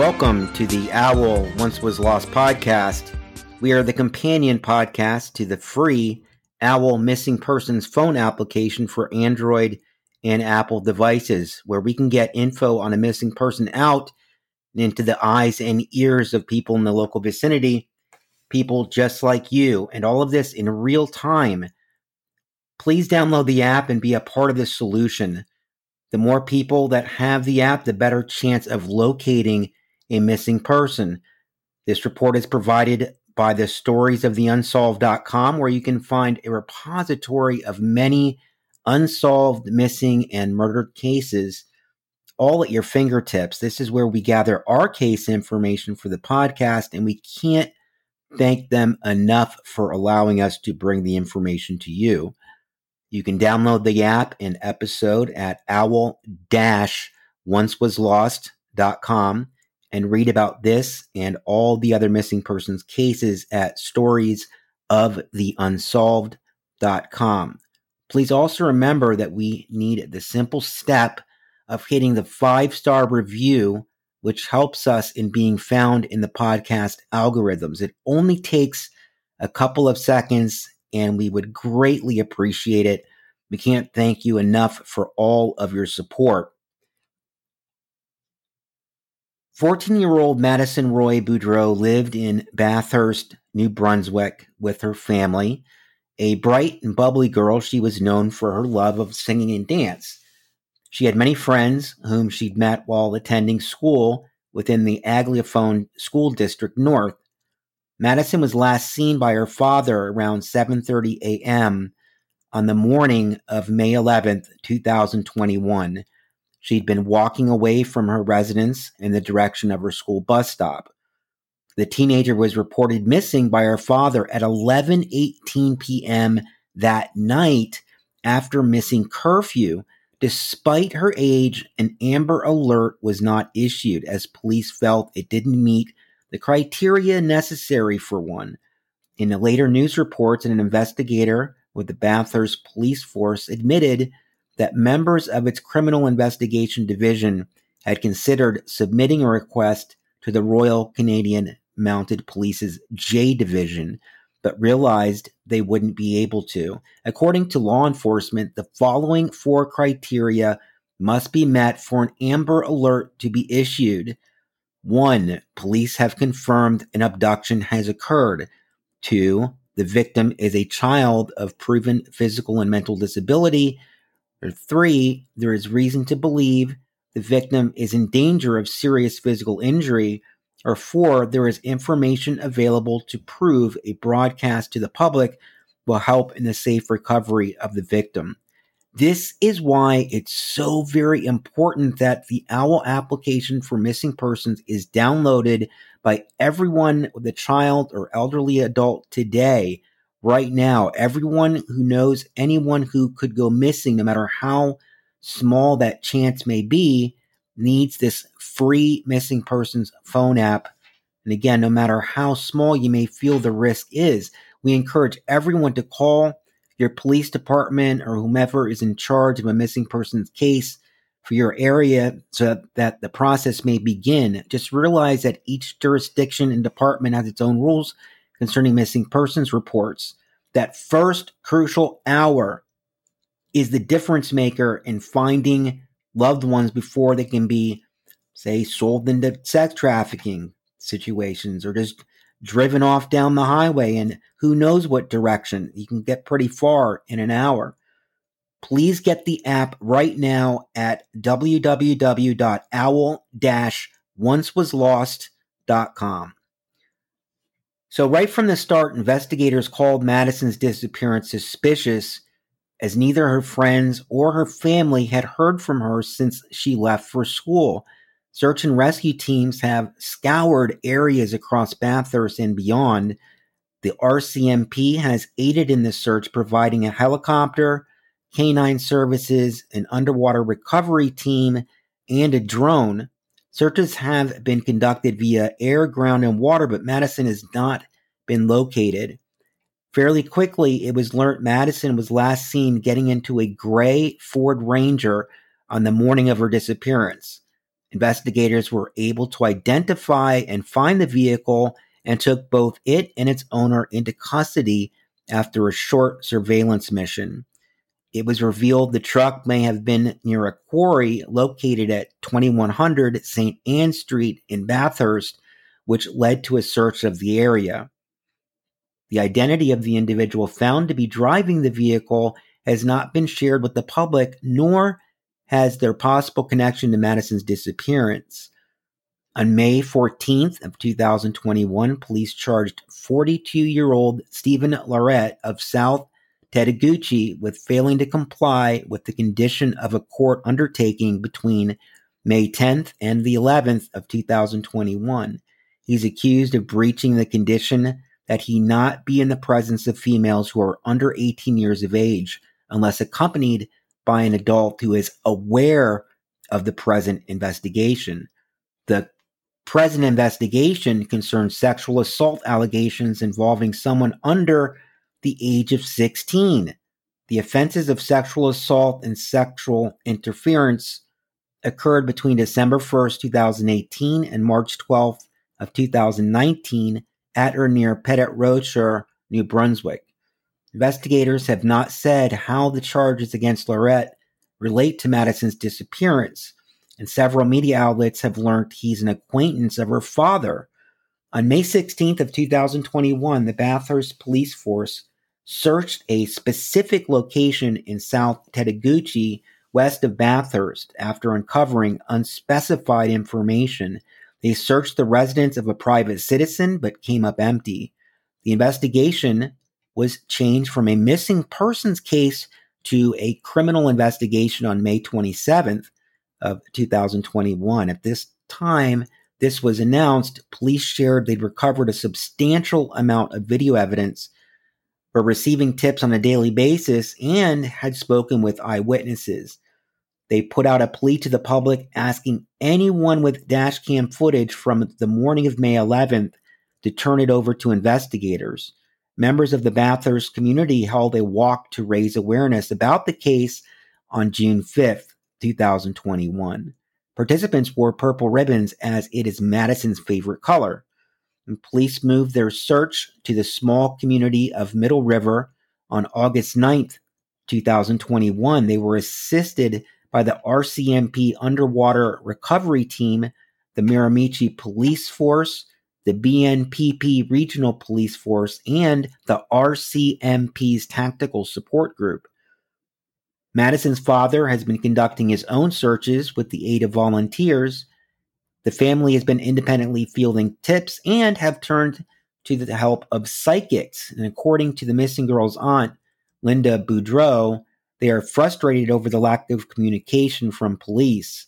Welcome to the Owl Once Was Lost podcast. We are the companion podcast to the free Owl Missing Persons phone application for Android and Apple devices, where we can get info on a missing person out into the eyes and ears of people in the local vicinity, people just like you, and all of this in real time. Please download the app and be a part of the solution. The more people that have the app, the better chance of locating a missing person. This report is provided by the stories of the unsolved.com where you can find a repository of many unsolved missing and murdered cases all at your fingertips. This is where we gather our case information for the podcast and we can't thank them enough for allowing us to bring the information to you. You can download the app and episode at owl-oncewaslost.com and read about this and all the other missing persons cases at storiesoftheunsolved.com. Please also remember that we need the simple step of hitting the five star review, which helps us in being found in the podcast algorithms. It only takes a couple of seconds and we would greatly appreciate it. We can't thank you enough for all of your support. 14 year old Madison Roy Boudreau lived in Bathurst, New Brunswick with her family. A bright and bubbly girl, she was known for her love of singing and dance. She had many friends whom she'd met while attending school within the Anglophone School District North. Madison was last seen by her father around 7:30 a.m. on the morning of May 11th, 2021. She'd been walking away from her residence in the direction of her school bus stop. The teenager was reported missing by her father at 11:18 p.m. that night after missing curfew. Despite her age, an Amber Alert was not issued as police felt it didn't meet the criteria necessary for one. In the later news reports, an investigator with the Bathurst Police Force admitted that members of its criminal investigation division had considered submitting a request to the Royal Canadian Mounted Police's J Division, but realized they wouldn't be able to. According to law enforcement, the following four criteria must be met for an Amber Alert to be issued. One, police have confirmed an abduction has occurred. Two, the victim is a child of proven physical and mental disability. Or three, there is reason to believe the victim is in danger of serious physical injury. Or four, there is information available to prove a broadcast to the public will help in the safe recovery of the victim. This is why it's so very important that the OWL application for missing persons is downloaded by everyone with a child or elderly adult today right now. Everyone who knows anyone who could go missing, no matter how small that chance may be, needs this free missing persons phone app. And again, no matter how small you may feel the risk is, we encourage everyone to call your police department or whomever is in charge of a missing persons case for your area so that the process may begin. Just realize that each jurisdiction and department has its own rules concerning missing persons reports. That first crucial hour is the difference maker in finding loved ones before they can be, say, sold into sex trafficking situations or just driven off down the highway and who knows what direction. You can get pretty far in an hour. Please get the app right now at www.owl-oncewaslost.com. So, right from the start, investigators called Madison's disappearance suspicious as neither her friends or her family had heard from her since she left for school. Search and rescue teams have scoured areas across Bathurst and beyond. The RCMP has aided in the search, providing a helicopter, canine services, an underwater recovery team, and a drone. Searches have been conducted via air, ground, and water, but Madison has not been located. Fairly quickly, it was learnt Madison was last seen getting into a gray Ford Ranger on the morning of her disappearance. Investigators were able to identify and find the vehicle and took both it and its owner into custody after a short surveillance mission. It was revealed the truck may have been near a quarry located at 2100 St. Anne Street in Bathurst, which led to a search of the area. The identity of the individual found to be driving the vehicle has not been shared with the public, nor has their possible connection to Madison's disappearance. On May 14th of 2021, police charged 42-year-old Stephen Larette of South Tetagouche with failing to comply with the condition of a court undertaking between May 10th and the 11th of 2021. He's accused of breaching the condition that he not be in the presence of females who are under 18 years of age unless accompanied by an adult who is aware of the present investigation. The present investigation concerns sexual assault allegations involving someone under the age of 16. The offenses of sexual assault and sexual interference occurred between December 1st, 2018 and March 12th of 2019 at or near Petit Rocher, New Brunswick. Investigators have not said how the charges against Lorette relate to Madison's disappearance, and several media outlets have learned he's an acquaintance of her father. On May 16th of 2021, the Bathurst police force searched a specific location in South Tetagouche, west of Bathurst, after uncovering unspecified information. They searched the residence of a private citizen but came up empty. The investigation was changed from a missing persons case to a criminal investigation on May 27th of 2021. At this time, this was announced. Police shared they'd recovered a substantial amount of video evidence, were receiving tips on a daily basis, and had spoken with eyewitnesses. They put out a plea to the public asking anyone with dashcam footage from the morning of May 11th to turn it over to investigators members of the Bathurst community held a walk to raise awareness about the case on June 5th, 2021. Participants wore purple ribbons as it is Madison's favorite color. And police moved their search to the small community of Middle River on August 9th, 2021. They were assisted by the RCMP Underwater Recovery Team, the Miramichi Police Force, the BNPP Regional Police Force, and the RCMP's Tactical Support Group. Madison's father has been conducting his own searches with the aid of volunteers. The family has been independently fielding tips and have turned to the help of psychics. And according to the missing girl's aunt, Linda Boudreau, they are frustrated over the lack of communication from police.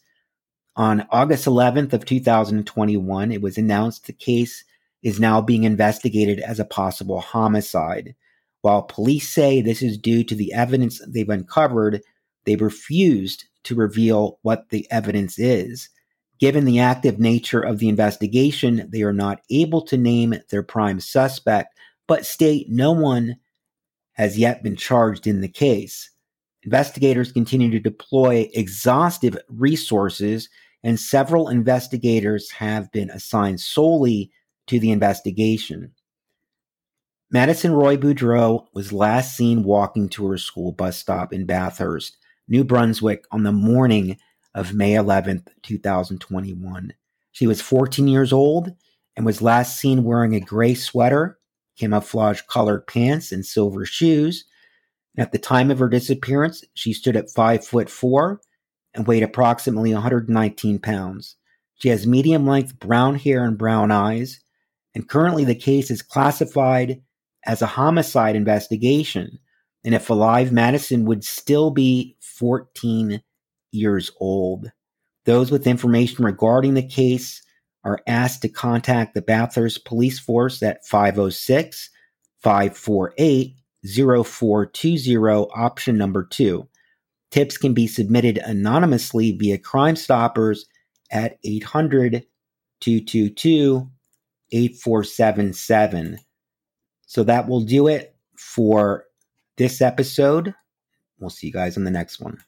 On August 11th of 2021, it was announced the case is now being investigated as a possible homicide. While police say this is due to the evidence they've uncovered, they refused to reveal what the evidence is. Given the active nature of the investigation, they are not able to name their prime suspect, but state no one has yet been charged in the case. Investigators continue to deploy exhaustive resources, and several investigators have been assigned solely to the investigation. Madison Roy Boudreau was last seen walking to her school bus stop in Bathurst, New Brunswick, on the morning of May 11th, 2021. She was 14 years old and was last seen wearing a gray sweater, camouflage colored pants, and silver shoes. At the time of her disappearance, she stood at five foot four and weighed approximately 119 pounds. She has medium length brown hair and brown eyes, and currently the case is classified as a homicide investigation. And if alive, Madison would still be 14 years old. Those with information regarding the case are asked to contact the Bathurst Police Force at 506 548 0420, option number two. Tips can be submitted anonymously via Crime Stoppers at 800 222 8477. So that will do it for this episode. We'll see you guys on the next one.